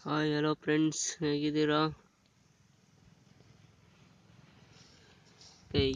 Hi hello friends ಹೇಗಿದ್ದೀರಾ?